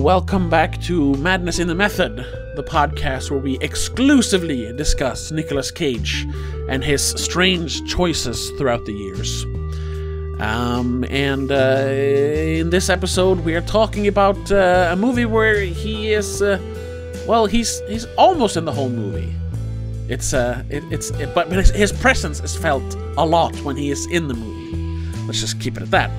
welcome back to Madness in the Method, the podcast where we exclusively discuss Nicolas Cage and his strange choices throughout the years. Um, and uh, in this episode, we are talking about uh, a movie where he is, uh, well, he's he's almost in the whole movie. It's uh, it, it's it, but, but his, his presence is felt a lot when he is in the movie. Let's just keep it at that.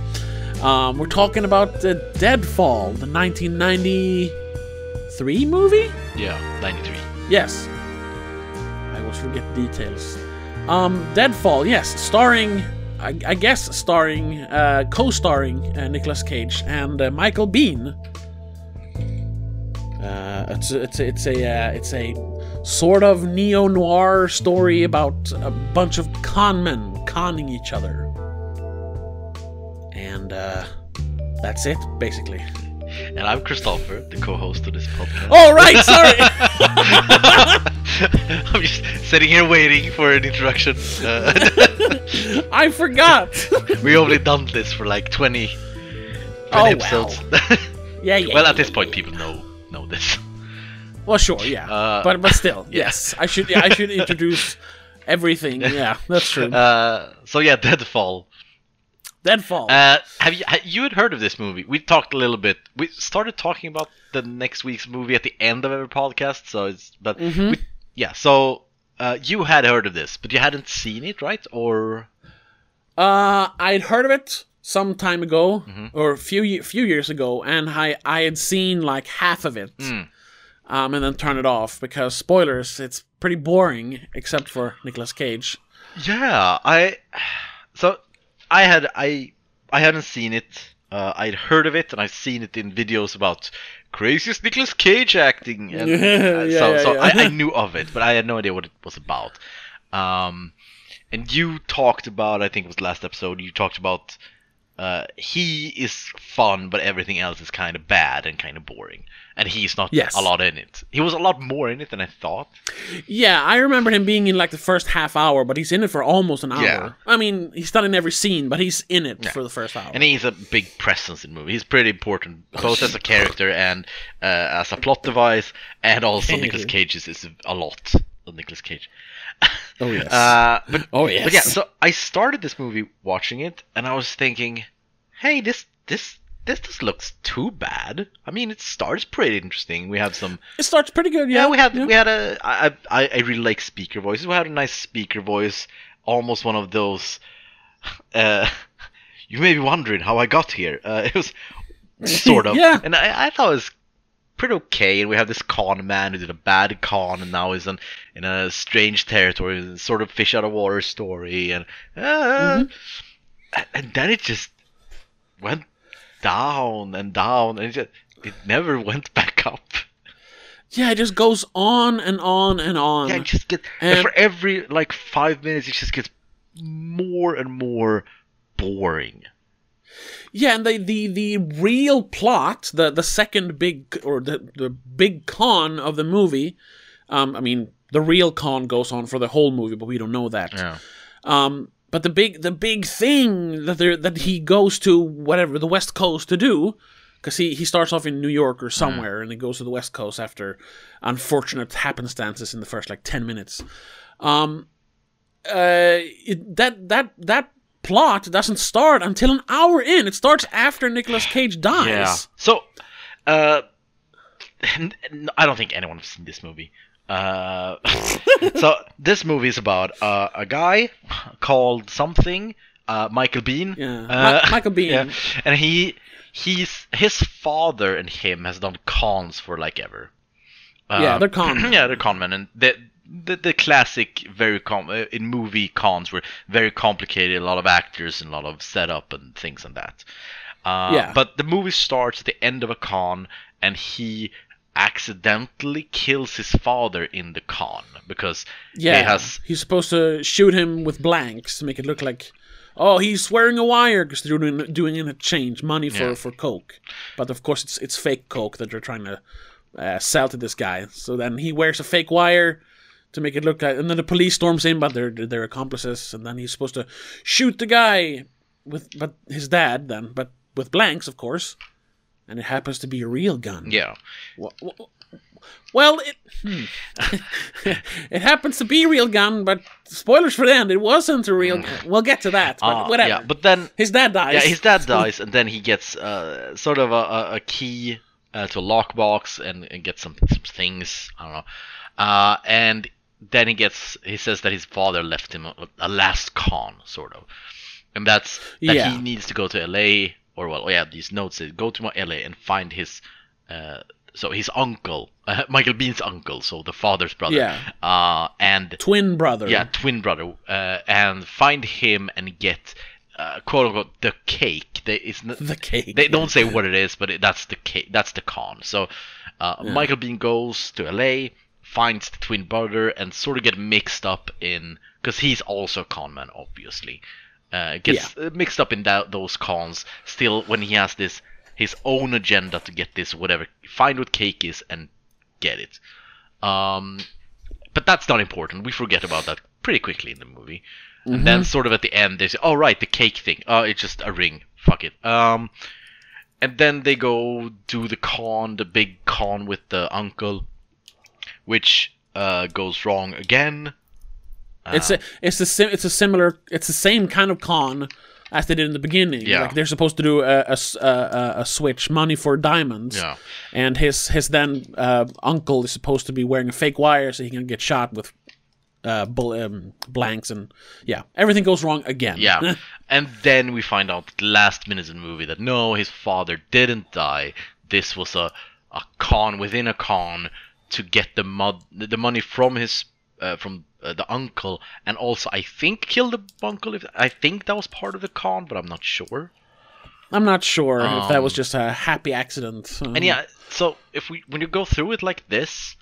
Um, we're talking about the Deadfall, the 1993 movie. Yeah, 93. Yes, I always forget details. Um, Deadfall, yes, starring, I, I guess, starring, uh, co-starring uh, Nicolas Cage and uh, Michael Biehn. Uh, it's a, it's a, it's a uh, it's a sort of neo noir story about a bunch of con men conning each other, and uh, that's it basically. And I'm Christopher, the co-host of this podcast. Oh right, sorry. I'm just sitting here waiting for an introduction. Uh, I forgot. we only done this for like 20, 20 Oh, episodes. Yeah, yeah. well, at this point, people know know this. Well, sure, yeah, Uh, but but still, yeah. yes, I should yeah, I should introduce everything. Yeah, that's true. Uh, so yeah, Deadfall. Deadfall. Uh, have you ha- you had heard of this movie? We talked a little bit. We started talking about the next week's movie at the end of every podcast. So it's but Mhm. we, yeah. So uh, you had heard of this, but you hadn't seen it, right? Or Uh, I'd heard of it some time ago, Mm-hmm. or a few few years ago, and I I had seen like half of it, Mm. um, and then turned it off because spoilers. It's pretty boring, except for Nicolas Cage. yeah, I so I had I I hadn't seen it. Uh, I'd heard of it and I've seen it in videos about craziest Nicolas Cage acting. And, Yeah, yeah, so yeah, so. I, I knew of it, but I had no idea what it was about. Um, and you talked about, I think it was last episode, you talked about uh, he is fun, but everything else is kind of bad and kind of boring. And he's not Yes. a lot in it. He was a lot more in it than I thought. Yeah, I remember him being in like the first half hour, but he's in it for almost an hour. Yeah. I mean, he's not in every scene, but he's in it Yeah. for the first hour. And he's a big presence in the movie. He's pretty important, both as a character and uh, as a plot device, and also Nicolas Cage is, is a lot of Nicolas Cage. Oh yes. Uh, but, oh but yeah, so I started this movie watching it, and I was thinking, hey, this this this just looks too bad. I mean, it starts pretty interesting. We have some it starts pretty good. Yeah, yeah, we had yeah. we had a I, I I really like speaker voices. We had a nice speaker voice, almost one of those. Uh, you may be wondering how I got here. Uh, it was sort of, Yeah. and I, I thought it was pretty okay. And we have this con man who did a bad con, and now is in in a strange territory, sort of fish out of water story, and uh, and- and then it just went down and down, and it just it never went back up. Yeah, it just goes on and on and on. Yeah, it just get And- for every like five minutes, it just gets more and more boring. Yeah, and the, the the real plot, the the second big or the the big con of the movie, um, I mean the real con goes on for the whole movie, but we don't know that. Yeah, Um, but the big the big thing that there that he goes to whatever the West Coast to do, because he he starts off in New York or somewhere, and he goes to the West Coast after unfortunate happenstances in the first like ten minutes. Um, uh, it, that that that plot doesn't start until an hour in. It starts after Nicolas Cage dies. yeah. So, uh, I don't think anyone's seen this movie. Uh, so this movie is about uh, a guy called something uh, Michael Biehn. Yeah. Uh, Mi- Michael Biehn. yeah. and he he's his father and him has done cons for like ever. Yeah, Um, they're con. yeah, they're con men, and the the, the classic very com uh, in movie cons were very complicated, a lot of actors and a lot of setup and things and that. Uh, Yeah. But the movie starts at the end of a con, and he accidentally kills his father in the con because Yeah, he has he's supposed to shoot him with blanks to make it look like, oh, he's wearing a wire because they're doing doing an exchange money for Yeah. for coke, but of course it's it's fake coke that they're trying to uh, sell to this guy. So then he wears a fake wire to make it look like, and then the police storms in, but they're they're accomplices, and then he's supposed to shoot the guy with but his dad then, but with blanks, of course. and it happens to be a real gun. Yeah. Well, well it hmm. it happens to be a real gun, but spoilers for the end. It wasn't a real. gun. We'll get to that, but Uh, whatever. Yeah, but then his dad dies. yeah, his dad dies, and then he gets uh, sort of a, a, a key uh, to a lockbox and, and gets some, some things. I don't know. Uh, and then he gets he says that his father left him a, a last con, sort of, and that's that Yeah. he needs to go to L.A. or well, oh yeah, these notes say go to my L.A. and find his. Uh, so his uncle, uh, Michael Biehn's uncle, so the father's brother, Yeah. uh, and twin brother. yeah, twin brother, uh, and find him and get uh, quote unquote the cake. They, it's not, the cake. they don't say what it is, but it, that's the cake. That's the con. So uh, Yeah. Michael Biehn goes to L.A., finds the twin brother, and sort of get mixed up in because he's also a con man, obviously. Uh, gets uh, mixed up in that, those cons. Still, when he has this his own agenda to get this whatever, find what cake is and get it. Um, but that's not important. We forget about that pretty quickly in the movie. And then sort of at the end they say, "Oh right, the cake thing. Oh, it's just a ring. Fuck it." Um, and then they go do the con, the big con with the uncle, which uh, goes wrong again. It's a it's a sim- it's a similar it's the same kind of con as they did in the beginning. Yeah. Like they're supposed to do a a a switch money for diamonds. Yeah. And his his then uh, uncle is supposed to be wearing a fake wire so he can get shot with uh, bull, um, blanks and yeah everything goes wrong again. Yeah. and then we find out last minute of the movie that no, his father didn't die. This was a, a con within a con to get the mud the money from his uh, from uh, the uncle and also I think kill the uncle if I think that was part of the con, but I'm not sure. I'm not sure if that was Um, just a happy accident. Uh, And yeah, so if we when you go through it like this,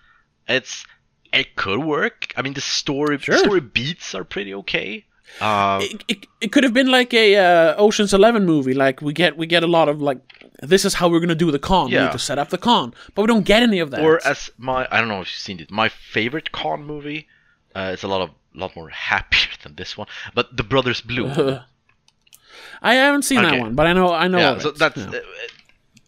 it's it could work. I mean, the story Sure. story beats are pretty okay. Uh, it, it, it could have been like a uh, Ocean's Eleven movie. Like we get we get a lot of like this is how we're gonna do the con. We Yeah. need to set up the con, but we don't get any of that. or as my I don't know if you've seen it. My favorite con movie. Uh, it's a lot of lot more happier than this one. But The Brothers Bloom. I haven't seen Okay. that one, but I know I know. yeah, so that's Yeah. uh,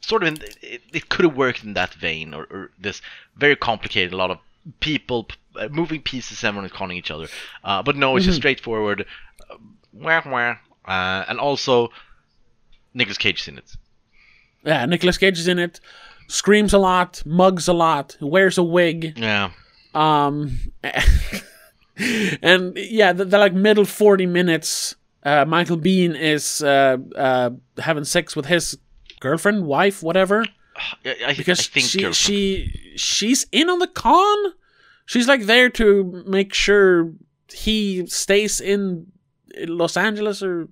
sort of in, it, it could have worked in that vein, or, or this very complicated, a lot of people, uh, moving pieces, everyone is conning each other. Uh, but no, it's Mm-hmm. just straightforward. Uh, wah, wah. Uh, and also, Nicolas Cage's in it. Yeah. Nicolas Cage is in it. Screams a lot, mugs a lot, wears a wig. Yeah, Um, and yeah, the, the like middle forty minutes. Uh, Michael Biehn is uh, uh, having sex with his girlfriend, wife, whatever. I, I, because I think she she she's in on the con. She's like there to make sure he stays in Los Angeles, or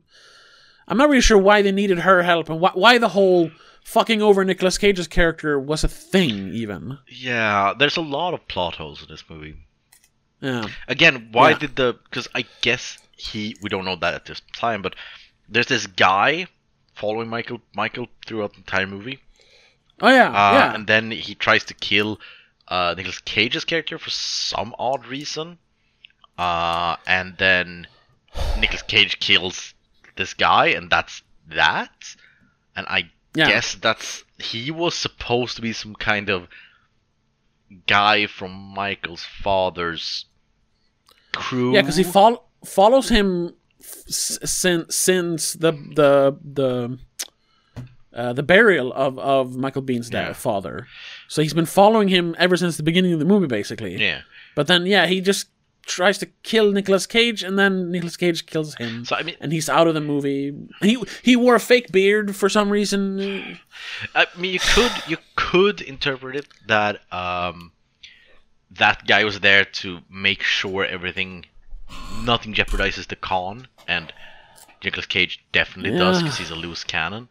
I'm not really sure why they needed her help and why, why the whole fucking over Nicolas Cage's character was a thing. Even Yeah, there's a lot of plot holes in this movie. yeah, Again, why Yeah. did the? Because I guess he. We don't know that at this time, but there's this guy following Michael Michael throughout the entire movie. oh yeah, Uh, yeah. And then he tries to kill uh, Nicolas Cage's character for some odd reason. Uh, and then Nicolas Cage kills this guy, and that's that. And I Yeah. guess that's he was supposed to be some kind of guy from Michael's father's crew. Yeah, because he fol- follows him s- since since the the the uh, the burial of of Michael Biehn's dad Yeah. father. So he's been following him ever since the beginning of the movie, basically. yeah. But then, yeah, he just tries to kill Nicolas Cage, and then Nicolas Cage kills him, So I mean, and he's out of the movie. He he wore a fake beard for some reason. I mean, you could you could interpret it that um, that guy was there to make sure everything, nothing jeopardizes the con, and Nicolas Cage definitely does because he's a loose cannon.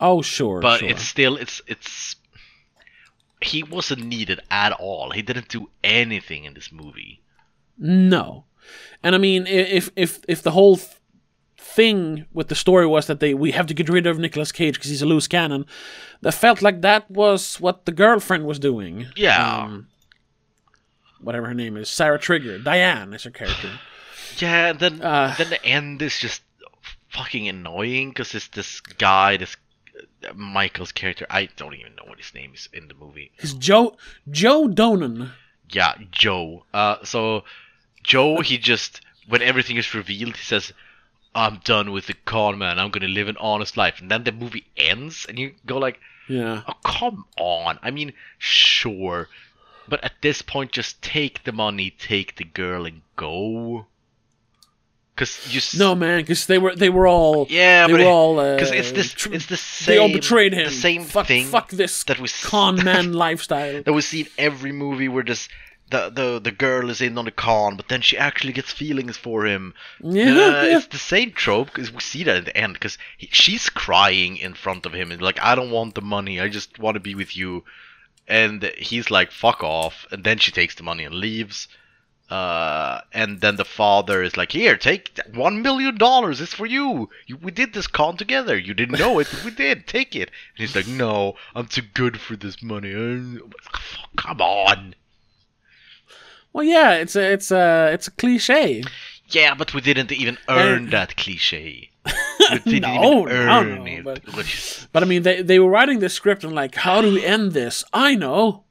Oh, sure, But sure. it's still it's it's he wasn't needed at all. He didn't do anything in this movie. No, and I mean, if if if the whole thing with the story was that they we have to get rid of Nicolas Cage because he's a loose cannon, that felt like that was what the girlfriend was doing. Yeah. Um, whatever her name is, Sarah Trigger, Diane is her character. Yeah, then Uh. then the end is just fucking annoying because it's this guy, this uh, Michael's character. I don't even know what his name is in the movie. It's Joe Joe Donan. Yeah, Joe. Uh, so Joe, he just when everything is revealed, he says, "I'm done with the con man. I'm gonna live an honest life." And then the movie ends, and you go like, Yeah. "Oh, come on!" I mean, sure, but at this point, just take the money, take the girl, and go. Cause you s- No man, because they were they were all yeah, they were it- all uh, Because it's this, tr- it's the they all same, betrayed him. the same fuck, thing Fuck this that we con man lifestyle. that we see in every movie where this the the the girl is in on the con, but then she actually gets feelings for him. Yeah, Uh, yeah. it's the same trope because we see that at the end because she's crying in front of him and like I don't want the money, I just want to be with you, and he's like fuck off, and then she takes the money and leaves. Uh, and then the father is like, "Here, take one million dollars. It's for you. you. We did this con together. You didn't know it, but we did. Take it." And he's like, "No, I'm too good for this money. Come on." Well, yeah, it's a it's a it's a cliche. Yeah, but we didn't even earn that cliche. We didn't No, even no, earn no, it. but- But I mean, they they were writing the script and like, how do we end this? I know,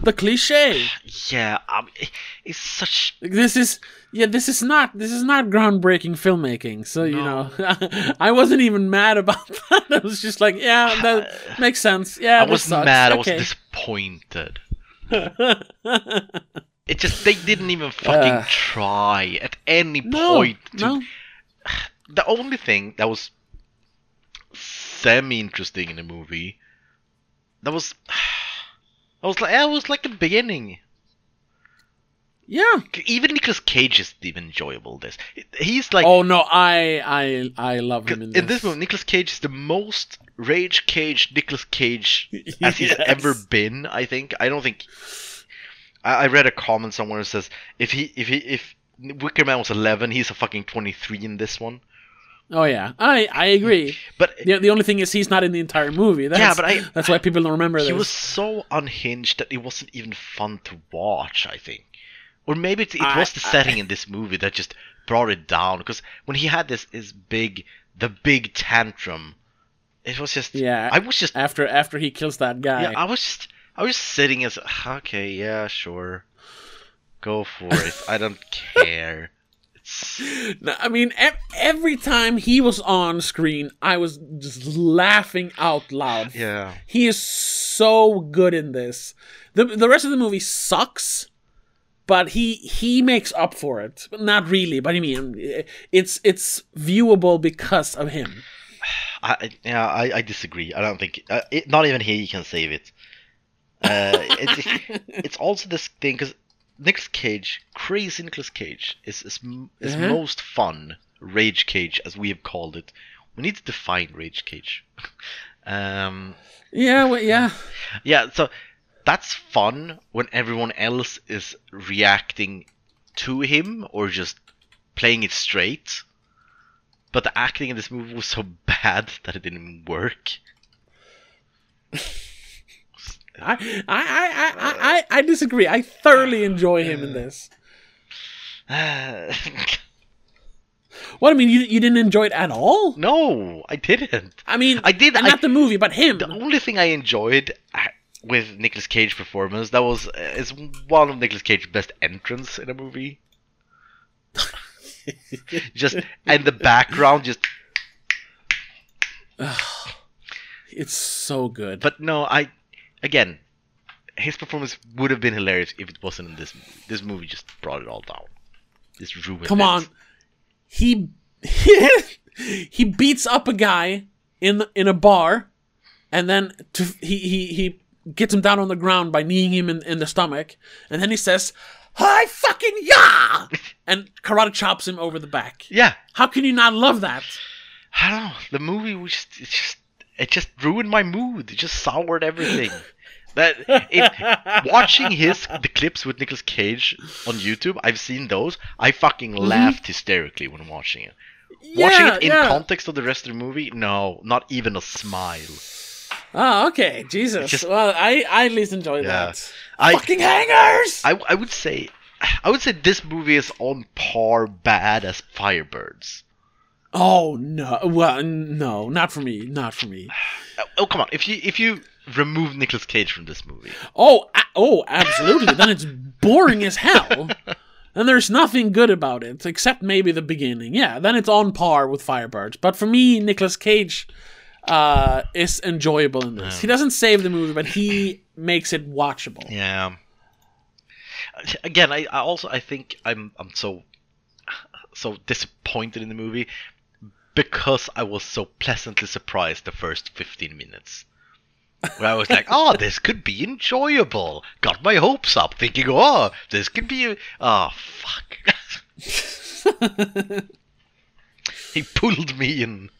the cliche. yeah, I mean, it's such. This is yeah, this is not this is not groundbreaking filmmaking. So you know, I wasn't even mad about that. I was just like, yeah, that makes sense. Yeah, I wasn't mad. I was disappointed. It just they didn't even fucking Uh. try at any no, point. To, no. The only thing that was semi interesting in the movie that was. I was like, it was like the beginning. Yeah. Even Nicolas Cage is even enjoyable. This he's like oh no, I I I love him in this. in this. movie, Nicolas Cage is the most rage cage Nicolas Cage as he's ever been. I think. I don't think. I, I read a comment somewhere that says if he if he if Wicker Man was eleven, he's a fucking twenty three in this one. Oh yeah, I I agree. But The, the only thing is he's not in the entire movie. That's, Yeah, but I- that's why people don't remember he this. was so unhinged that it wasn't even fun to watch. I think, or maybe it, it I- was the I- setting in this movie that just brought it down. Because when he had this his big the big tantrum, it was just Yeah. I was just after after he kills that guy. Yeah, I was just, I was sitting as okay, yeah, sure, go for it. I don't care. No, I mean, every time he was on screen, I was just laughing out loud. yeah, He is so good in this. the The rest of the movie sucks, but he he makes up for it. Not really. But I mean, it's it's viewable because of him. I yeah, I, I disagree. I don't think uh, it, not even he can save it. Uh, it, it's also this thing because Nicolas Cage, crazy Nicolas Cage, is is, is Uh-huh. most fun rage cage as we have called it. We need to define rage cage. um, Yeah, well, yeah. Yeah, so that's fun when everyone else is reacting to him or just playing it straight. But the acting in this movie was so bad that it didn't work. I I, I, I, I, I disagree. I thoroughly enjoy him in this. What I mean, you you didn't enjoy it at all? no, I didn't. I mean, I did- and I- not the movie, but him. The only thing I enjoyed uh, with Nicolas Cage performance that was uh, is one of Nicolas Cage's best entrance in a movie. just and the background just It's so good. But no, I again, his performance would have been hilarious if it wasn't in this movie. This movie just brought it all down. Just ruined Come it. on, he he beats up a guy in the, in a bar, and then to, he he he gets him down on the ground by kneeing him in, in the stomach, and then he says, "Hi fucking yeah!" and karate chops him over the back. Yeah, How can you not love that? I don't know. The movie was just, it just it just ruined my mood. It just soured everything. that it, watching his the clips with Nicolas Cage on YouTube, I've seen those. I fucking mm-hmm. laughed hysterically when watching it. watching Yeah, it in yeah. context of the rest of the movie, no, not even a smile. Oh, okay, Jesus. Just- well, I I at least enjoy Yeah. that. I Fucking hangers. I, I would say I would say this movie is on par bad as Firebirds. Oh no! Well, no, not for me. Not for me. Oh come on! If you if you remove Nicolas Cage from this movie, Oh, oh, absolutely. then it's boring as hell. And there's nothing good about it except maybe the beginning. Yeah, then it's on par with Firebirds. But for me, Nicolas Cage uh, is enjoyable in this. He doesn't save the movie, but he makes it watchable. yeah. Again, I, I also I think I'm I'm so so disappointed in the movie because I was so pleasantly surprised the first 15 minutes. Where I was like, oh, this could be enjoyable. Got my hopes up, thinking, oh, this could be. Oh, fuck. he pulled me in.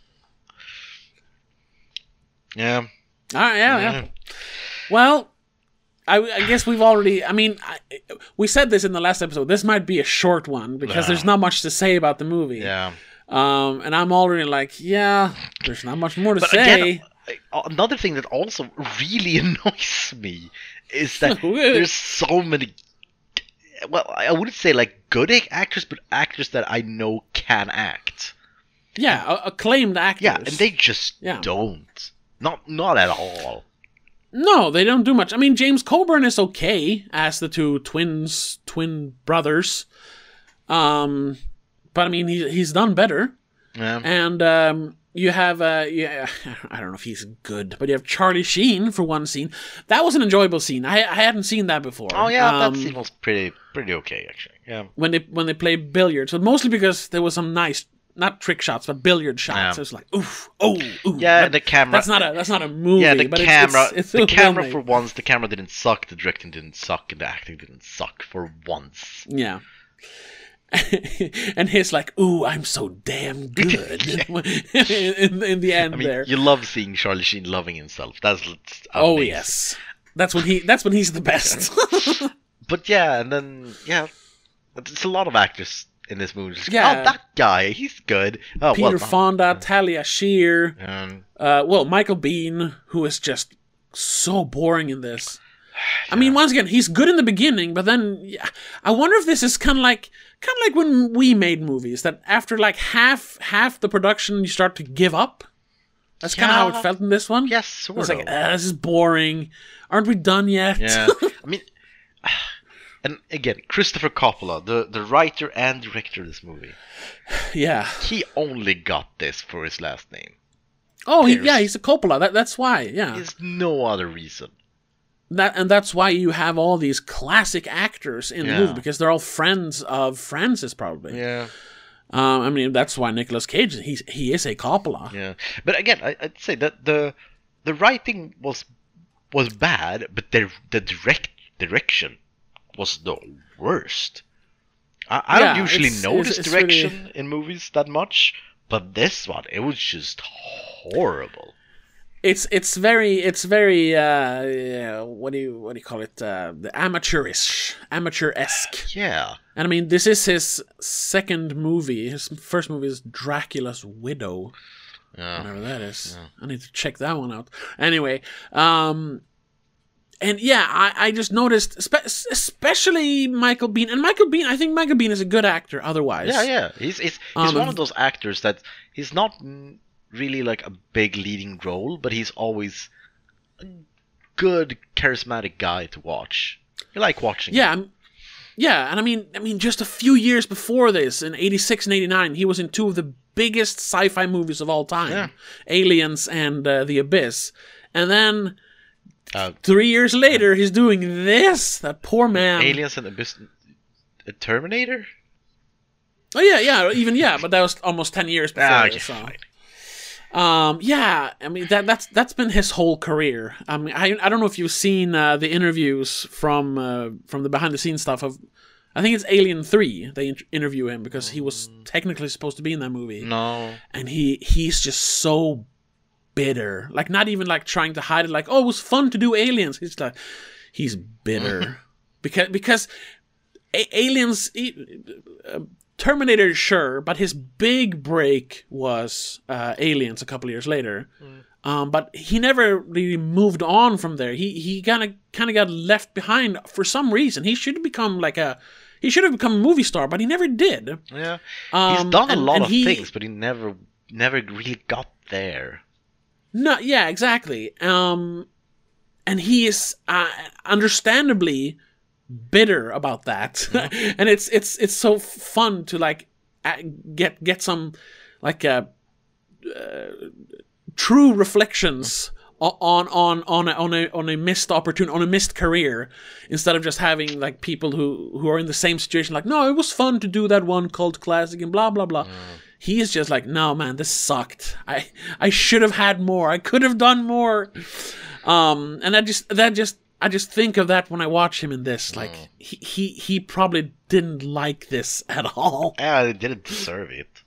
Yeah. All right, yeah, yeah. Well, I, I guess we've already. I mean, I, we said this in the last episode. This might be a short one because there's not much to say about the movie. Yeah. Um, and I'm already like, yeah, there's not much more to But say. again, another thing that also really annoys me is that there's so many. Well, I wouldn't say like good actors, but actors that I know can act. yeah, a- acclaimed actors. Yeah, and they just Yeah. don't. Not not at all. No, they don't do much. I mean, James Coburn is okay as the two twins, twin brothers. Um, but I mean, he's he's done better. Yeah. And um, you have, uh, yeah, I don't know if he's good, but you have Charlie Sheen for one scene. That was an enjoyable scene. I I hadn't seen that before. Oh yeah, Um, that scene was pretty pretty okay actually. Yeah. when they when they play billiards, but mostly because there was some nice. Not trick shots, but billiard shots. Yeah. It was like, oof, oh, ooh. Yeah, the camera. That's not a that's not a movie. yeah, the camera. It's, it's, it's the camera for once. The camera didn't suck. The directing didn't suck, and the acting didn't suck for once. Yeah. and he's like, "Ooh, I'm so damn good." in, in the end, I mean, there. you love seeing Charlie Sheen loving himself. That's that's Oh yes, that's when he. That's when he's the best. But yeah, and then yeah, it's a lot of actors in this movie. Yeah. Oh, that guy, he's good. Oh, Peter well, Fonda, Talia Shire, Um, uh, well, Michael Biehn, who is just so boring in this. I mean, once again, he's good in the beginning, but then yeah, I wonder if this is kind of like kind of like when we made movies that after like half half the production you start to give up. That's kind of how it felt in this one. yes, It sort was of. like, ah, this is boring. Aren't we done yet? yeah, I mean, and again, Christopher Coppola, the the writer and director of this movie, yeah. he only got this for his last name. Oh, he, yeah, he's a Coppola. That, that's why. Yeah. There's no other reason. That and that's why you have all these classic actors in the movie because they're all friends of Francis, probably. Yeah, Um, I mean, that's why Nicolas Cage he's he is a Coppola. yeah. But again, I, I'd say that the the writing was was bad, but the the direct direction was the worst. I, I Yeah, don't usually it's- notice it's- it's direction in movies that much, but this one it was just horrible. It's it's very it's very uh, yeah, what do you what do you call it uh, the amateurish amateur esque. Yeah, And I mean, this is his second movie. His first movie is Dracula's Widow. yeah. whatever that is. I need to check that one out. Anyway, um, and yeah, I, I just noticed, spe- especially Michael Biehn, and Michael Biehn. I think Michael Biehn is a good actor. Otherwise, Yeah, yeah. He's he's, he's Um, one of those actors that he's not really like a big leading role, but he's always a good, charismatic guy to watch. You like watching. yeah, I'm- yeah. And I mean, I mean, just a few years before this, in '86 and '89, he was in two of the biggest sci-fi movies of all time, Yeah. Aliens and uh, The Abyss, and then. Uh, Three years later, he's doing this. That poor man. Aliens and the Abyss. A Terminator. Oh yeah, yeah, even yeah, but that was almost ten years before. Ah, okay, so. fine. Um, yeah, I mean that that's that's been his whole career. I mean, I I don't know if you've seen uh, the interviews from uh, from the behind the scenes stuff of. I think it's Alien Three. They in- interview him because he was technically supposed to be in that movie, No. and he he's just so bitter. Like not even like trying to hide it. Like oh, it was fun to do aliens. He's like he's bitter because because a- aliens. he- uh, Terminator, sure, but his big break was uh, Aliens a couple years later. Um, but he never really moved on from there. He he kind of kind of got left behind for some reason. He should have become like a He should have become a movie star, but he never did. Yeah, Um, he's done a and- lot and of he- things, but he never never really got there. No, yeah, exactly. Um, and he is uh, understandably bitter about that, and it's it's it's so fun to like get get some like uh, uh, true reflections on on on a, on a on a missed opportunity on a missed career instead of just having like people who who are in the same situation like no it was fun to do that one cult classic and blah blah blah. He is just like no man this sucked. I i should have had more. I could have done more. Um and i just that just i just think of that when i watch him in this like he he he probably didn't like this at all Yeah, he didn't deserve it.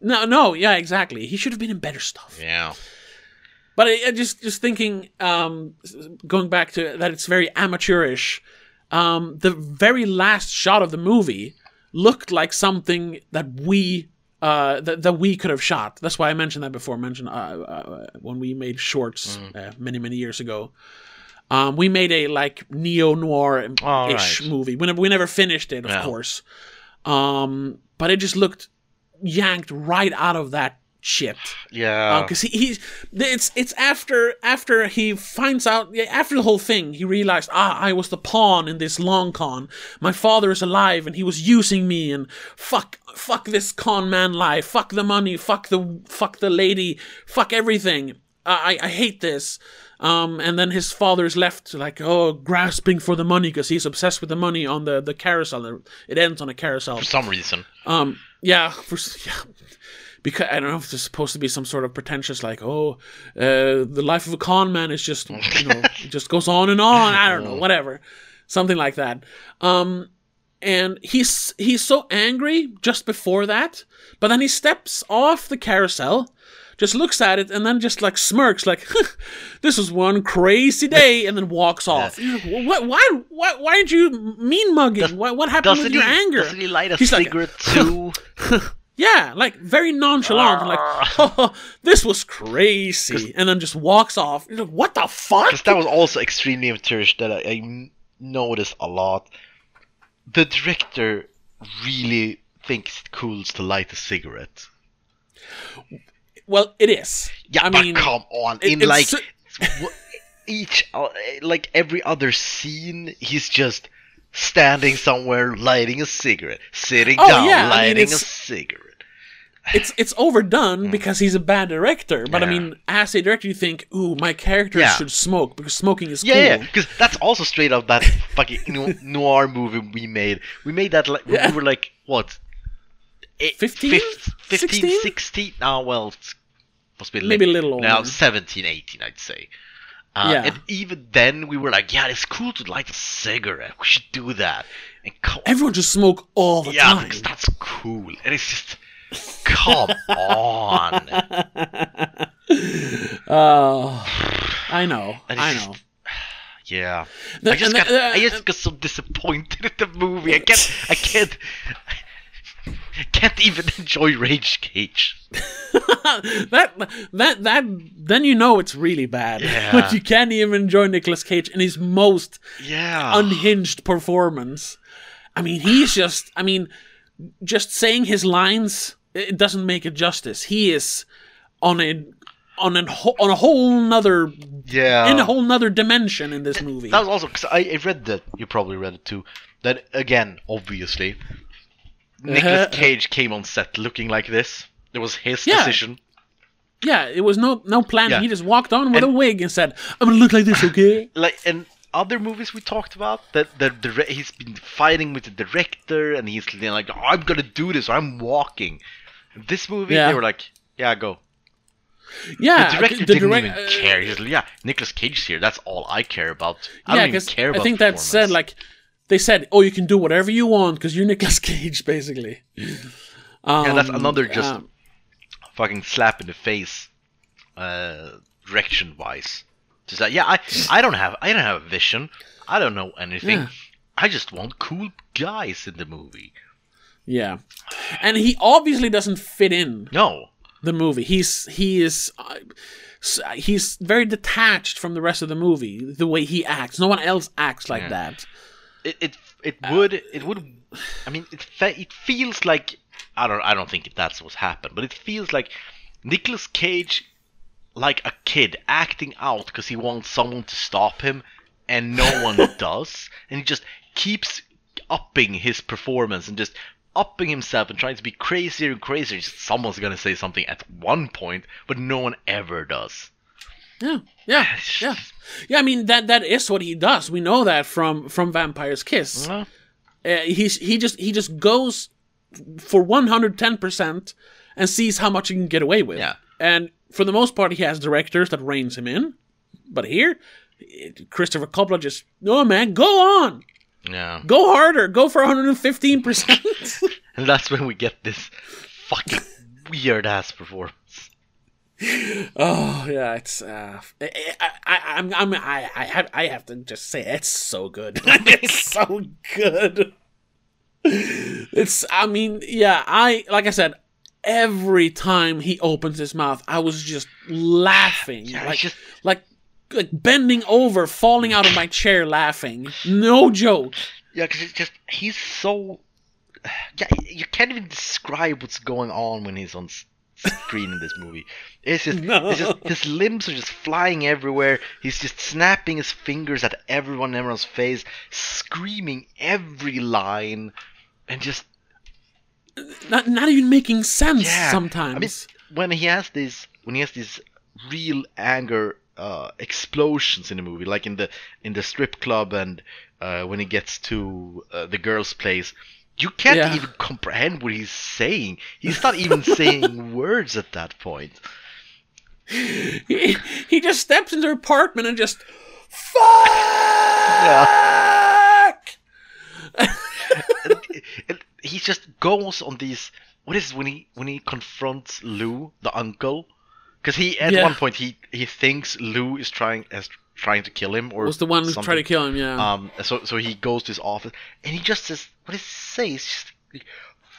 no no yeah exactly he should have been in better stuff Yeah, But I, I just just thinking, um, going back to that, it's very amateurish. Um, the very last shot of the movie looked like something that we uh, that, that we could have shot. That's why I mentioned that before. Mentioned uh, uh, when we made shorts uh, many many years ago. Um, we made a like neo noir ish right. movie. We never we never finished it, of Yeah. course. Um, but it just looked yanked right out of that shit yeah. because he, he's it's it's after after he finds out after the whole thing he realized ah I was the pawn in this long con my father is alive and he was using me and fuck fuck this con man life fuck the money fuck the fuck the lady fuck everything I I hate this um and then his father is left like oh grasping for the money because he's obsessed with the money on the the carousel it ends on a carousel For some reason. um, yeah, for yeah, because I don't know if there's supposed to be some sort of pretentious like, oh, uh, the life of a con man is just you know it just goes on and on. I don't know, whatever, something like that. Um, and he's he's so angry just before that, but then he steps off the carousel. Just looks at it and then just like smirks, like this was one crazy day, and then walks off. Like, What? Why? Why? Why aren't you mean mugging? What? What happened with he? your anger? Doesn't he light a He's like, cigarette too? Yeah, like very nonchalant, like, ah. oh, this was crazy, and then just walks off. Like, what the fuck? Because that was also extremely amateurish that I noticed a lot. The director really thinks it cool to light a cigarette. Well, it is. Yeah, I but mean, come on, it- in like so- each, uh, like every other scene, he's just standing somewhere lighting a cigarette, sitting Oh, down yeah, I mean, lighting a cigarette. it's it's overdone because he's a bad director. But I Mm. Mean, as a director, you think, ooh, my character Yeah. should smoke because smoking is Yeah, cool. yeah, because that's also straight up that fucking noir movie we made. We made that like Yeah. we were like what, eight, 15? 15, 16? 16? Oh well, it's must be a Maybe a little little now older. 17, 18, I'd say. Uh, Yeah. And even then, we were like, yeah, it's cool to light a cigarette. We should do that. And co- Everyone just smoke all the yeah, time. because that's cool. And it's just, come on. Oh, I know, I know. just- Yeah. The- I just got, the- I uh, just got so disappointed in the movie. I can't, I can't, can't even enjoy Rage Cage. that that that then you know it's really bad. Yeah. But you can't even enjoy Nicolas Cage in his most Yeah. unhinged performance. I mean, he's just I mean, just saying his lines it doesn't make it justice. He is on a on a ho- on a whole nother yeah. in a whole nother dimension in this movie. That was also because I, I read that. You probably read it too. That again, obviously, Nicolas uh-huh. Cage came on set looking like this. It was his Yeah. decision. yeah, it was no no plan. Yeah. He just walked on with And- a wig and said, "I'm gonna look like this, okay?" Like in other movies we talked about, that the dire- he's been fighting with the director, and he's like, oh, "I'm gonna do this. I'm walking." This movie, Yeah. they were like, "Yeah, go." Yeah, The director the didn't direct- even care. He was like, "Yeah, Nicolas Cage's here. That's all I care about. I yeah, don't even care about." I think that said like they said, "Oh, you can do whatever you want because you're Nicolas Cage, basically." Um, Yeah, that's another just um, fucking slap in the face, uh, direction wise. Just like, yeah, I, I don't have, I don't have a vision. I don't know anything. Yeah. I just want cool guys in the movie. yeah, and he obviously doesn't fit in No, the movie. He's he is. Uh, he's very detached from the rest of the movie. The way he acts, no one else acts like Yeah. that. It it, it uh, would it would. I mean, it fe- it feels like I don't I don't think that's what's happened, but it feels like Nicolas Cage, like a kid acting out because he wants someone to stop him, and no one does, and he just keeps upping his performance and just upping himself and trying to be crazier and crazier. Just someone's gonna say something at one point, but no one ever does. Yeah, yeah, yeah, yeah. I mean that that is what he does. We know that from from Vampire's Kiss. Well, Uh, he's he just he just goes for one hundred ten percent and sees how much he can get away with. Yeah. And for the most part, he has directors that reins him in. But here, Christopher Coppola just no man, go on, yeah. go harder, go for one hundred and fifteen percent. And that's when we get this fucking weird ass performance. Oh yeah, it's uh, I, I, I'm, I'm, I, I have, I have to just say it's so good. it's so good. It's, I mean, yeah, I like I said, every time he opens his mouth, I was just laughing, Yeah, like, just like, like bending over, falling out of my chair, laughing. No joke. yeah, because it's just he's so yeah. You can't even describe what's going on when he's on screen in this movie. It's just, No. it's just his limbs are just flying everywhere. He's just snapping his fingers at everyone, in everyone's face, screaming every line, and just Not, not even making sense Yeah, sometimes. I mean, when he has these, when he has these real anger uh, explosions in the movie, like in the in the strip club, and uh, when he gets to uh, the girl's place, you can't Yeah. even comprehend what he's saying. He's not even saying words at that point. he, he just steps into her apartment and just fuck. and, and he just goes on these. What is when he when he confronts Lou, the uncle? Because he at Yeah. one point he he thinks Lou is trying as trying to kill him or was the one who something. tried to kill him. Yeah. Um, so so he goes to his office and he just says, "What does he say?" He's just like,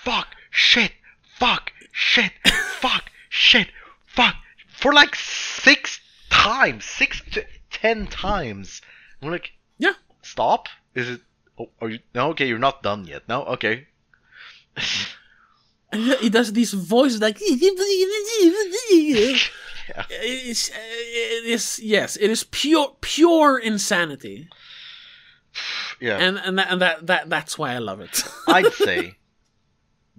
"Fuck, shit, fuck, shit, fuck, shit, fuck," for like six times, six to ten times. I'm like, yeah. "Stop! Is it? Oh, are you? No, okay, you're not done yet. No, okay." And he- does these voices like. It's, it is yes, it is pure pure insanity, yeah, and and that, and that that that's why I love it. I'd say.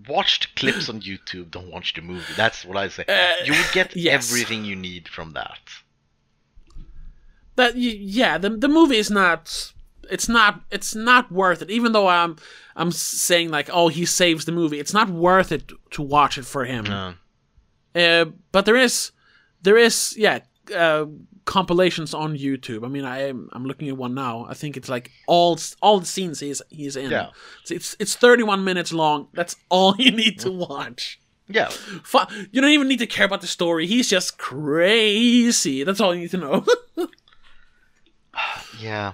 Watch the clips on YouTube. Don't watch the movie. That's what I say. Uh, you would get yes. everything you need from that. that yeah, the the movie is not. It's not. It's not worth it. Even though I'm, I'm saying like, oh, he saves the movie. It's not worth it to watch it for him. No. Uh, but there is, there is, yeah, uh, compilations on YouTube. I mean, I am I'm looking at one now. I think it's like all all the scenes he's he's in. Yeah. It's it's, it's 31 minutes long. That's all you need to watch. Yeah. You don't even need to care about the story. He's just crazy. That's all you need to know. Yeah.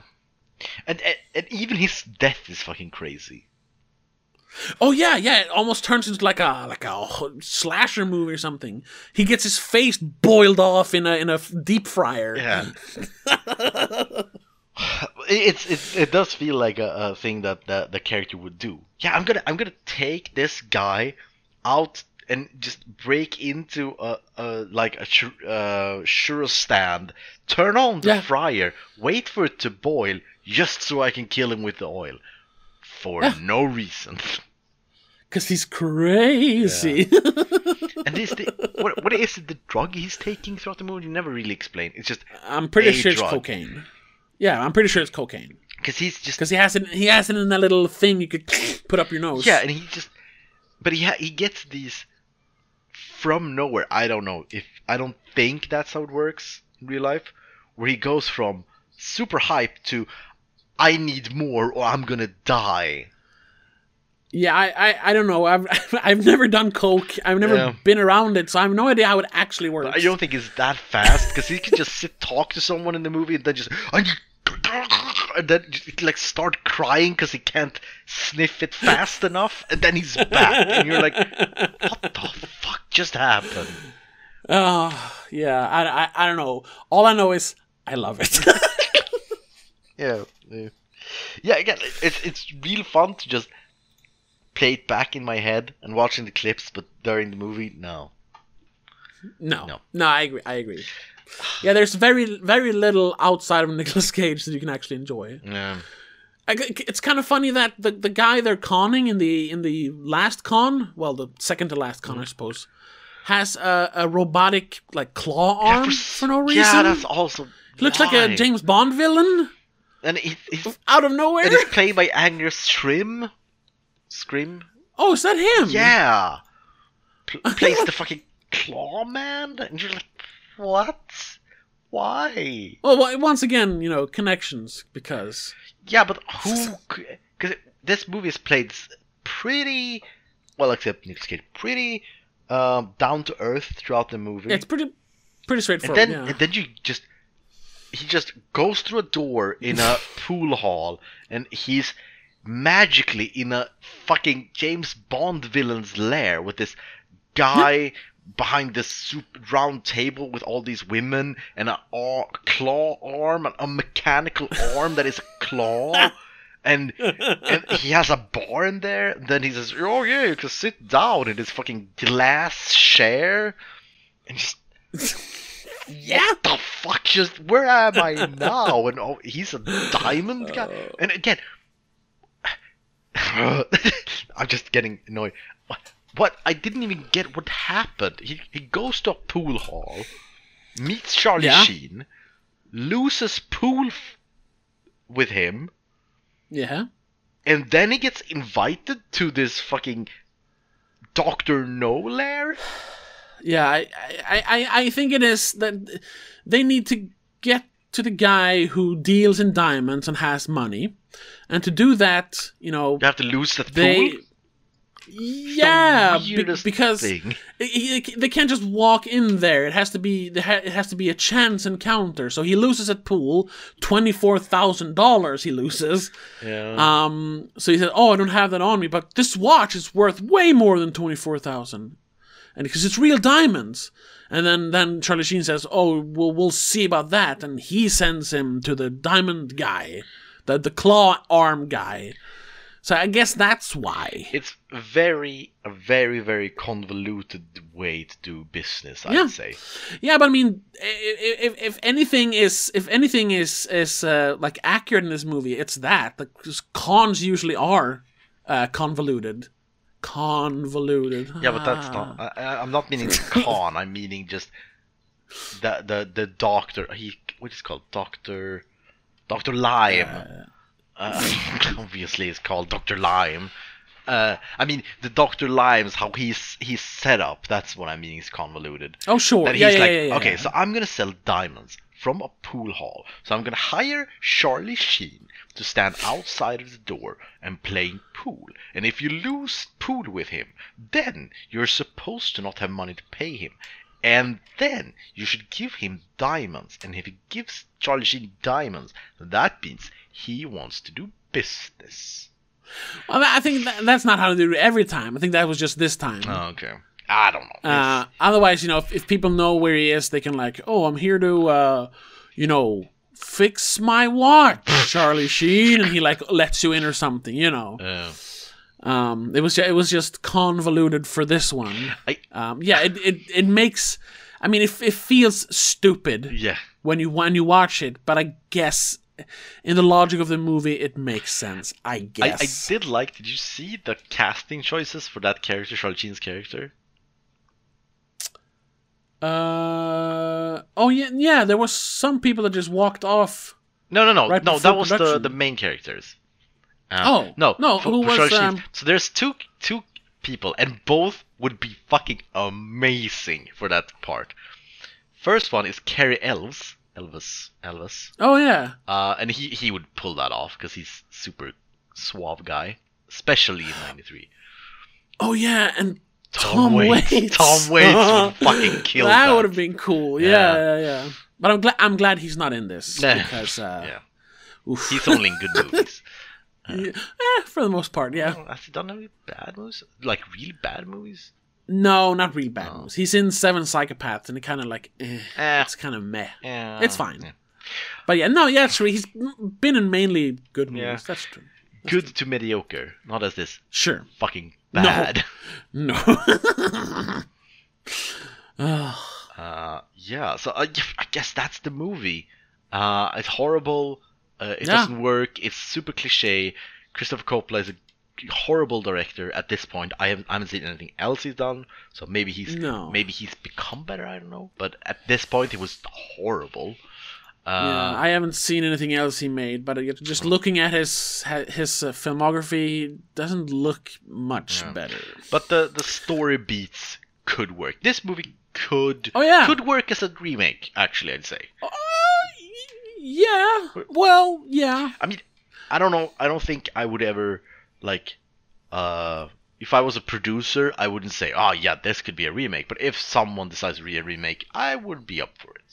And, and and even his death is fucking crazy. Oh yeah, yeah. It almost turns into like a like a slasher movie or something. He gets his face boiled off in a in a deep fryer. Yeah. it's it, it does feel like a, a thing that the, the character would do. Yeah, I'm gonna I'm gonna take this guy out and just break into a, a like a chur- uh, churro stand, turn on the Yeah. fryer, wait for it to boil, just so I can kill him with the oil, for Yeah. no reason. Cause he's crazy. and this the, what what is it the drug he's taking throughout the movie? You never really explain. It's just I'm pretty sure it's cocaine. Yeah, I'm pretty sure it's cocaine. because he's just Because he has it. He has it in that little thing you could put up your nose. Yeah, and he just, but he ha- he gets these from nowhere. I don't know if I don't think that's how it works in real life, where he goes from super hype to I need more or I'm gonna die. Yeah, I, I, I don't know. I've I've never done coke. I've never Yeah. been around it, so I have no idea how it actually works. I don't think it's that fast because he can just sit talk to someone in the movie and then just And then like start crying because he can't sniff it fast enough, and then he's back, and you're like, "What the fuck just happened?" Oh, yeah. I, I, I don't know. All I know is I love it. Yeah. yeah. yeah, again, it's it's real fun to just play it back in my head and watching the clips, but during the movie, no. No, No. no, I agree. I agree. Yeah, there's very, very little outside of Nicolas Cage that you can actually enjoy. Yeah. I It's kind of funny that the the guy they're conning in the in the last con, well, the second to last con, I mm. suppose, has a, a robotic like claw arm s- for, no reason. Yeah, that's also. Looks like a? James Bond villain And he, he's out of nowhere. and it's played by Angus Scrimm. Scrimm. Oh, is that him? Yeah. Pl- plays the fucking claw man, and you're like, what? Why? Well, once again, you know, connections because Yeah, but who? Because this movie is played pretty well, except Nick Cage, pretty um, down to earth throughout the movie. it's pretty pretty straightforward. and then, yeah. and then you just he just goes through a door in a pool hall, and he's magically in a fucking James Bond villain's lair with this guy behind this super round table with all these women and a ar- claw arm, and a mechanical arm that is a claw. And, and he has a bar in there. Then he says, "Oh yeah, you can sit down in this fucking glass chair." And just yeah. what the fuck? Just where am I now? And oh, he's a diamond guy. Oh. And again, I'm just getting annoyed. What? I didn't even get what happened. He he goes to a pool hall, meets Charlie Yeah. Sheen, loses pool f- with him, Yeah. and then he gets invited to this fucking Doctor No lair. Yeah, I, I, I, I think it is that they need to get to the guy who deals in diamonds and has money, and to do that, you know, You have to lose that they, pool. yeah, the be- because he- he- they can't just walk in there. It has to be, it it has to be a chance encounter. So he loses at pool, twenty four thousand dollars. He loses. Yeah. Um, so he said, "Oh, I don't have that on me, but this watch is worth way more than twenty four thousand, and because it's real diamonds." And then then Charlie Sheen says, "Oh, we'll we'll see about that," and he sends him to the diamond guy, the the claw arm guy. So I guess that's why. it's very a very very convoluted way to do business i'd Yeah. say Yeah, but I mean, if if anything is if anything is is uh, like accurate in this movie, it's that because cons usually are uh, convoluted, convoluted. yeah but that's Ah. not I, I- i'm not meaning con i'm meaning just the the the doctor he what is it called doctor dr Lyme uh, obviously it's called dr Lyme uh, I mean, the Doctor Limes, how he's he's set up. That's what I mean. He's convoluted. Oh sure, That yeah, he's yeah, like, yeah, yeah, okay, so I'm gonna sell diamonds from a pool hall. So I'm gonna hire Charlie Sheen to stand outside of the door and playing pool. And if you lose pool with him, then you're supposed to not have money to pay him. And then you should give him diamonds. And if he gives Charlie Sheen diamonds, that means he wants to do business. Well, I think that, that's not how to do it every time. I think that was just this time. Oh, okay. I don't know. Uh, otherwise, you know, if, if people know where he is, they can like, oh, I'm here to, uh, you know, fix my watch, Charlie Sheen, and he like lets you in or something, you know. Uh, Um, it was ju- it was just convoluted for this one. I- Um, yeah, it, it it makes. I mean, it, it feels stupid yeah. when you when you watch it, but I guess in the logic of the movie, it makes sense. I I, guess. I did like. Did you see the casting choices for that character, Charlie Sheen's character? Uh oh yeah yeah. There was some people that just walked off. No, no, no, Right no. That was the production. the main characters. Uh, Oh, no, no, for- who for was, um, So there's two two people, and both would be fucking amazing for that part. First one is Cary Elwes, Elvis, Elvis, Oh yeah. uh, and he he would pull that off because he's super suave guy, especially in '93. Oh yeah, and Tom Tom, Waits. Waits. Tom Waits would fucking kill that. that. would have been cool. Yeah, Yeah. yeah, yeah. But I'm glad I'm glad he's not in this Nah. because uh, yeah, oof. he's only in good movies. Yeah, eh, for the most part, yeah. Has he done any bad movies? Like really bad movies? No, not really bad Oh. movies. He's in Seven Psychopaths, and it kind of like, eh, Eh, it's kind of meh. yeah, It's fine. yeah. But yeah, no, yeah, true. He's been in mainly good movies. Yeah. That's true. Good to mediocre, not as this Sure. fucking bad. No. Uh, yeah, so uh, I guess that's the movie. Uh, it's horrible. Uh, it Yeah. doesn't work. It's super cliche. Christopher Coppola is a horrible director at this point. I haven't, I haven't seen anything else he's done, so maybe he's No. maybe he's become better. I don't know, but at this point, it was horrible. Uh, yeah, I haven't seen anything else he made, but uh, just looking at his his uh, filmography doesn't look much better. But the the story beats could work. This movie could Oh, yeah. could work as a remake. Actually, I'd say. Uh, yeah. Well, yeah. I mean, I don't know. I don't think I would ever like. Uh, if I was a producer, I wouldn't say, "Oh, yeah, this could be a remake." But if someone decides to be a remake, I would be up for it.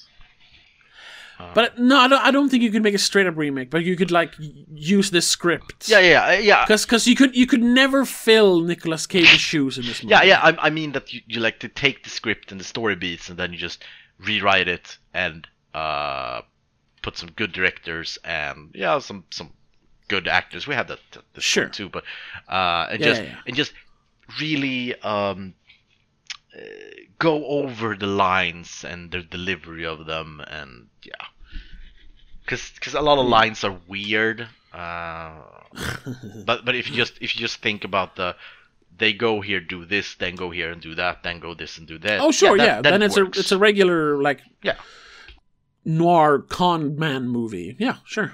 But no, I don't, I don't think you could make a straight up remake. But you could like use this script. Yeah, yeah, yeah. Because because you could you could never fill Nicolas Cage's shoes in this movie. Yeah, yeah. I, I mean that you, you like to take the script and the story beats, and then you just rewrite it and uh, put some good directors and yeah, some some good actors. We have that, that this Sure. too, but uh, and Yeah, just yeah, and just really um, go over the lines and the delivery of them, and yeah, because because a lot of lines are weird. Uh, but but if you just if you just think about the they go here do this then go here and do that then go this and do that Oh sure, that- yeah. that then it's works. a it's a regular like yeah noir con man movie. Yeah, sure.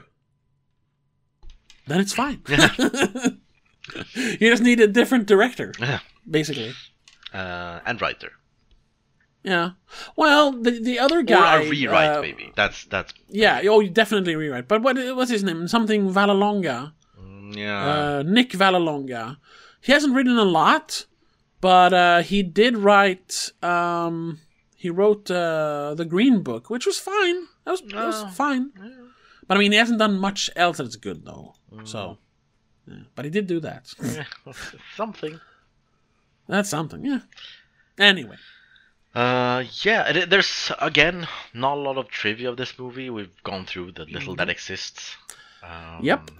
Then it's fine. you just need a different director, Yeah. basically. Uh, and writer Yeah. Well, the the other or guy a rewrite uh, maybe that's that's Yeah. Oh, definitely rewrite. But what what's his name? Something Vallelonga. mm, yeah Uh, Nick Vallelonga. He hasn't written a lot, but uh, he did write. Um, he wrote uh, the Green Book, which was fine. That was, that was Oh. fine. But I mean, he hasn't done much else that's good though. Mm. So, yeah. but he did do that. something that's something. Yeah. Anyway. uh yeah there's again not a lot of trivia of this movie we've gone through the little that exists um, Mm-hmm. Yep.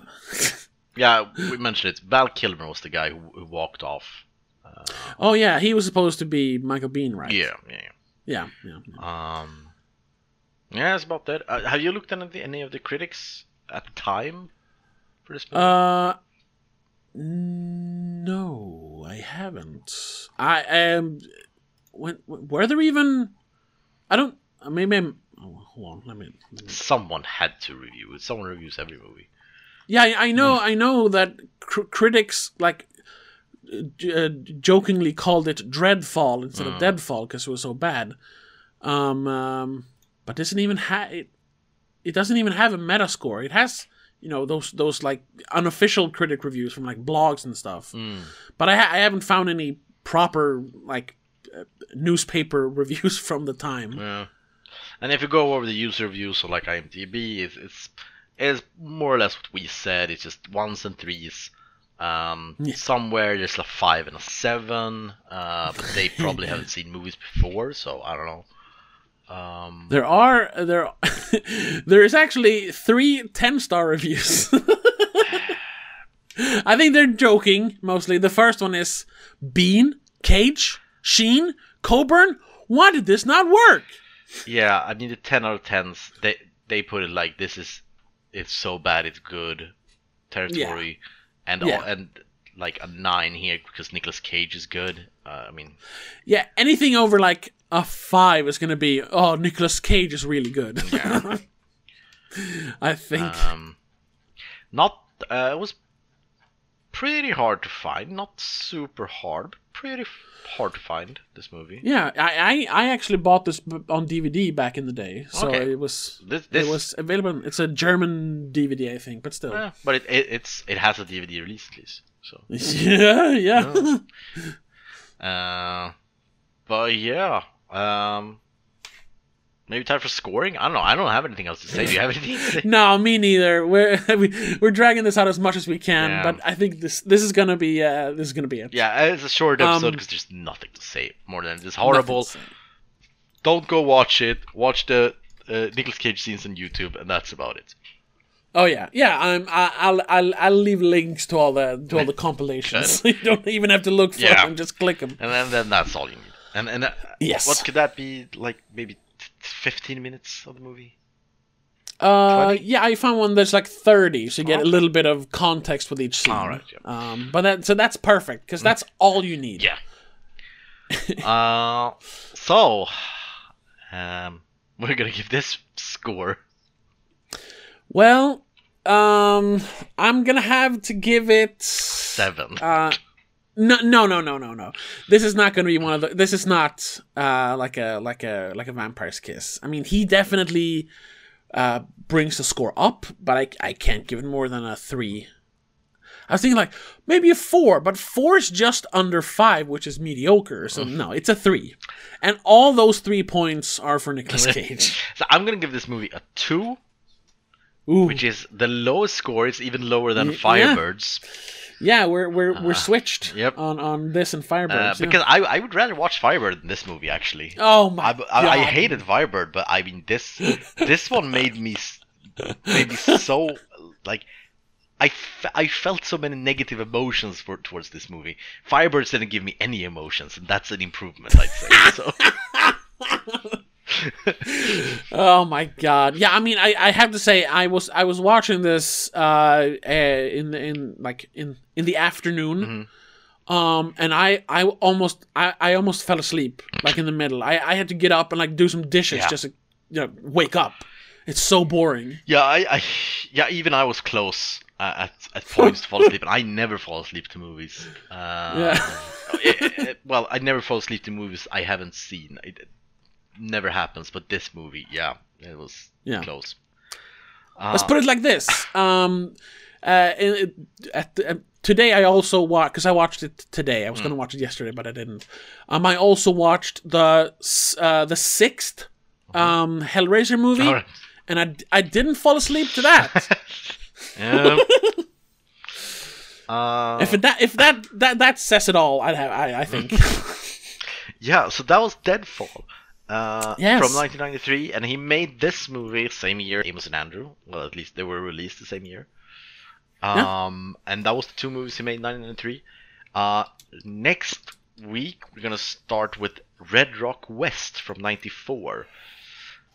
yeah we mentioned it val kilmer was the guy who, who walked off Oh yeah, he was supposed to be Michael Biehn, right? yeah yeah Yeah. Yeah. yeah. Um, yeah, it's about that. Uh, have you looked at any, any of the critics at the time for this movie? Uh, no, I haven't. I am. When were there even? I don't. Maybe I'm. Oh, hold on. Let me. let me- Someone had to review it. Someone reviews every movie. Yeah, I, I know. I know that cr- critics like uh, j- uh, jokingly called it Dreadfall instead of Deadfall because it was so bad. Um, um, but doesn't even have it. It doesn't even have a Metascore. It has you know those those like unofficial critic reviews from like blogs and stuff. But I, ha- I haven't found any proper like uh, newspaper reviews from the time. Yeah. And if you go over the user reviews, so like IMDb, it's, it's it's more or less what we said. It's just ones and threes. Um, Yeah. Somewhere there's a five and a seven, uh, but they probably haven't seen movies before, so I don't know. Um, There are there there is actually three 10 star reviews. I think they're joking mostly. The first one is Biehn, Cage, Sheen, Coburn. Why did this not work? Yeah, I mean the ten out of tens. They they put it like this is it's so bad it's good territory, and Yeah. all, and like a nine here because Nicolas Cage is good. Uh, I mean, Yeah, anything over like a five is gonna be oh Nicolas Cage is really good. Yeah. I think. um, not uh, it was pretty hard to find. Not super hard, but pretty hard to find this movie. yeah, I, I I actually bought this on DVD back in the day, so Okay. it was This, this it was available. It's a German DVD, I think, but still. eh, but it, it it's it has a DVD release at least. So, Yeah, yeah. uh, but yeah, um. Maybe time for scoring. I don't know. I don't have anything else to say. Do you have anything to say? no, me neither. We're we, we're dragging this out as much as we can, Yeah. but I think this this is gonna be uh, this is gonna be it. Yeah, it's a short episode Um, because there's nothing to say more than it's horrible. Nothing to say. Don't go watch it. Watch the uh, Nicolas Cage scenes on YouTube, and that's about it. Oh yeah, yeah. I'm. I, I'll. I'll. I'll leave links to all the to all the compilations. you don't even have to look for Yeah. them. Just click them. And then, then that's all you need. And and uh, Yes. what could that be? Like maybe 15 minutes of the movie. Uh, 20? yeah, I found one that's like thirty, so you get a little bit of context with each scene. All right, Yeah. Um, but that so that's perfect because that's all you need. Yeah. uh, so, um, we're gonna give this score. Well, um, I'm gonna have to give it Seven. Uh, no, no, no, no, no, no. This is not going to be one of the. This is not uh like a like a like a vampire's kiss. I mean, he definitely uh brings the score up, but I I can't give it more than a three. I was thinking like maybe a four, but four is just under five, which is mediocre. So no, it's a three, and all those three points are for Nicolas Cage. So I'm gonna give this movie a two, Ooh, which is the lowest score. It's even lower than Y- yeah. Firebirds. yeah, we're we're we're switched Uh, yep. on on this and Firebirds Uh, yeah. because I I would rather watch Firebird than this movie actually. oh my I, I, I hated Firebird, but I mean this this one made me made me so like I, I felt so many negative emotions for towards this movie. Firebirds didn't give me any emotions, and that's an improvement, I'd say. So Oh my god! Yeah, I mean, I, I have to say, I was I was watching this uh, uh in in like in in the afternoon, um, and I I almost I, I almost fell asleep like in the middle. I I had to get up and like do some dishes Yeah. just to you know wake up. It's so boring. yeah, I, I yeah even I was close uh, at at points to fall asleep, and I never fall asleep to movies. Uh, Yeah. it- it- well, I never fall asleep to movies I haven't seen. Never happens, but this movie, yeah, it was Yeah. close. Let's Uh, put it like this. Um, uh, in, at the, uh, today I also watched because I watched it today. I was Hmm. going to watch it yesterday, but I didn't. Um, I also watched the uh, the sixth um Hellraiser movie, Alright. and I I didn't fall asleep to that. Yeah. uh, if it, that if that that that says it all, I have I, I think. yeah, so that was Deadfall. Uh, Yes. From 1993, and he made this movie same year. Amos and Andrew. Well, at least they were released the same year. Yeah. Um, and that was the two movies he made in 1993. Uh, next week we're gonna start with Red Rock West from '94.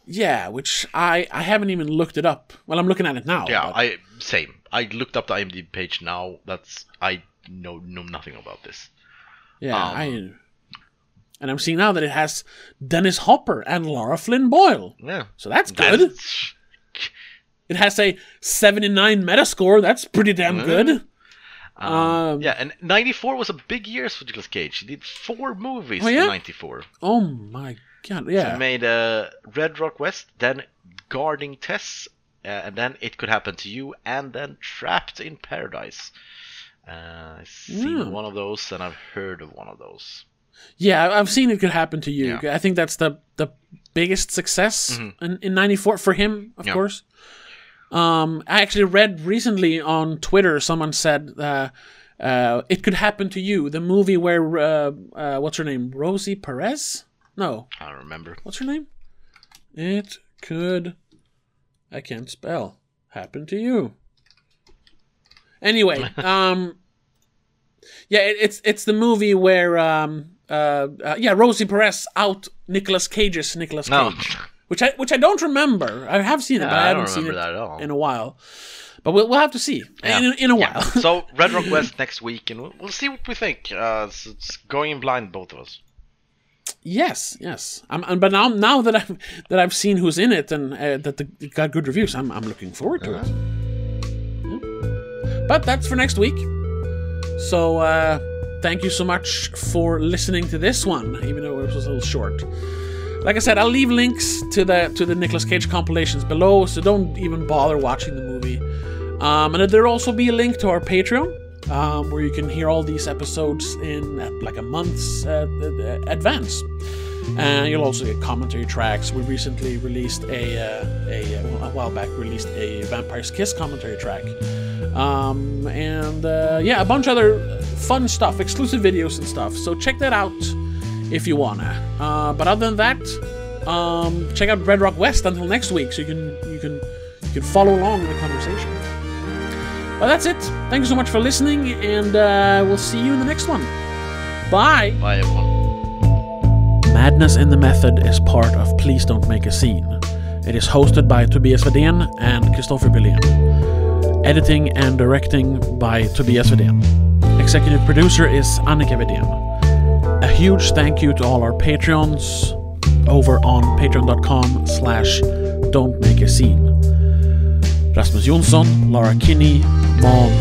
yeah, which I I haven't even looked it up. Well, I'm looking at it now. Yeah, but- I same. I looked up the IMDb page now. That's I know know nothing about this. yeah, um, I. And I'm seeing now that it has Dennis Hopper and Lara Flynn Boyle. Yeah, So that's good. That's- It has a 79 Metascore. That's pretty damn Mm. good. Um, Um, yeah, and '94 was a big year for Nicolas Cage. He did four movies Oh, yeah? in '94. Oh my god, So yeah. he made uh, Red Rock West, then Guarding Tess, uh, and then It Could Happen to You, and then Trapped in Paradise. Uh, I've seen Yeah. one of those, and I've heard of one of those. Yeah, I've seen it could happen to you. Yeah. I think that's the the biggest success Mhm. in, in 94 for him, of Yeah. course. Um, I actually read recently on Twitter someone said uh, uh, it could happen to you, the movie where uh, uh, what's her name, Rosie Perez? No, I don't remember. what's her name? It could, I can't spell. Happen to you. Anyway, um, yeah, it, it's it's the movie where um uh, uh yeah Rosie Perez out Nicolas Cage's Nicolas No, Cage, which I which I don't remember. I have seen it, Yeah, but I, I haven't don't seen remember it that at all. in a while. But we'll we'll have to see Yeah. in, in a Yeah. while. so Red Rock West next week, and we'll, we'll see what we think. Uh, it's, it's going in blind, both of us. Yes, yes. I'm, and but now, now that I've that I've seen who's in it and uh, that the, it got good reviews, I'm, I'm looking forward to it. Yeah. But that's for next week. So uh, thank you so much for listening to this one, even though it was a little short. Like I said, I'll leave links to the to the Nicolas Cage compilations below, so don't even bother watching the movie. Um, and there'll also be a link to our Patreon, um, where you can hear all these episodes in uh, like a month's uh, uh, advance. And you'll also get commentary tracks. We recently released a, uh, a a while back released a Vampire's Kiss commentary track, um, and uh, yeah, a bunch of other fun stuff, exclusive videos and stuff. So check that out if you wanna. Uh, but other than that, Um, check out Red Rock West until next week, so you can you can you can follow along in the conversation. But that's it. Thank you so much for listening, and uh, we'll see you in the next one. Bye. Bye, everyone. Madness in the Method is part of Please Don't Make a Scene. It is hosted by Tobias Vedén and Christopher Billén. Editing and directing by Tobias Vedén. Executive producer is Annika Vedén. A huge thank you to all our Patreons over on patreon.com slash don't make a scene. Rasmus Jonsson, Laura Kinney, Mom,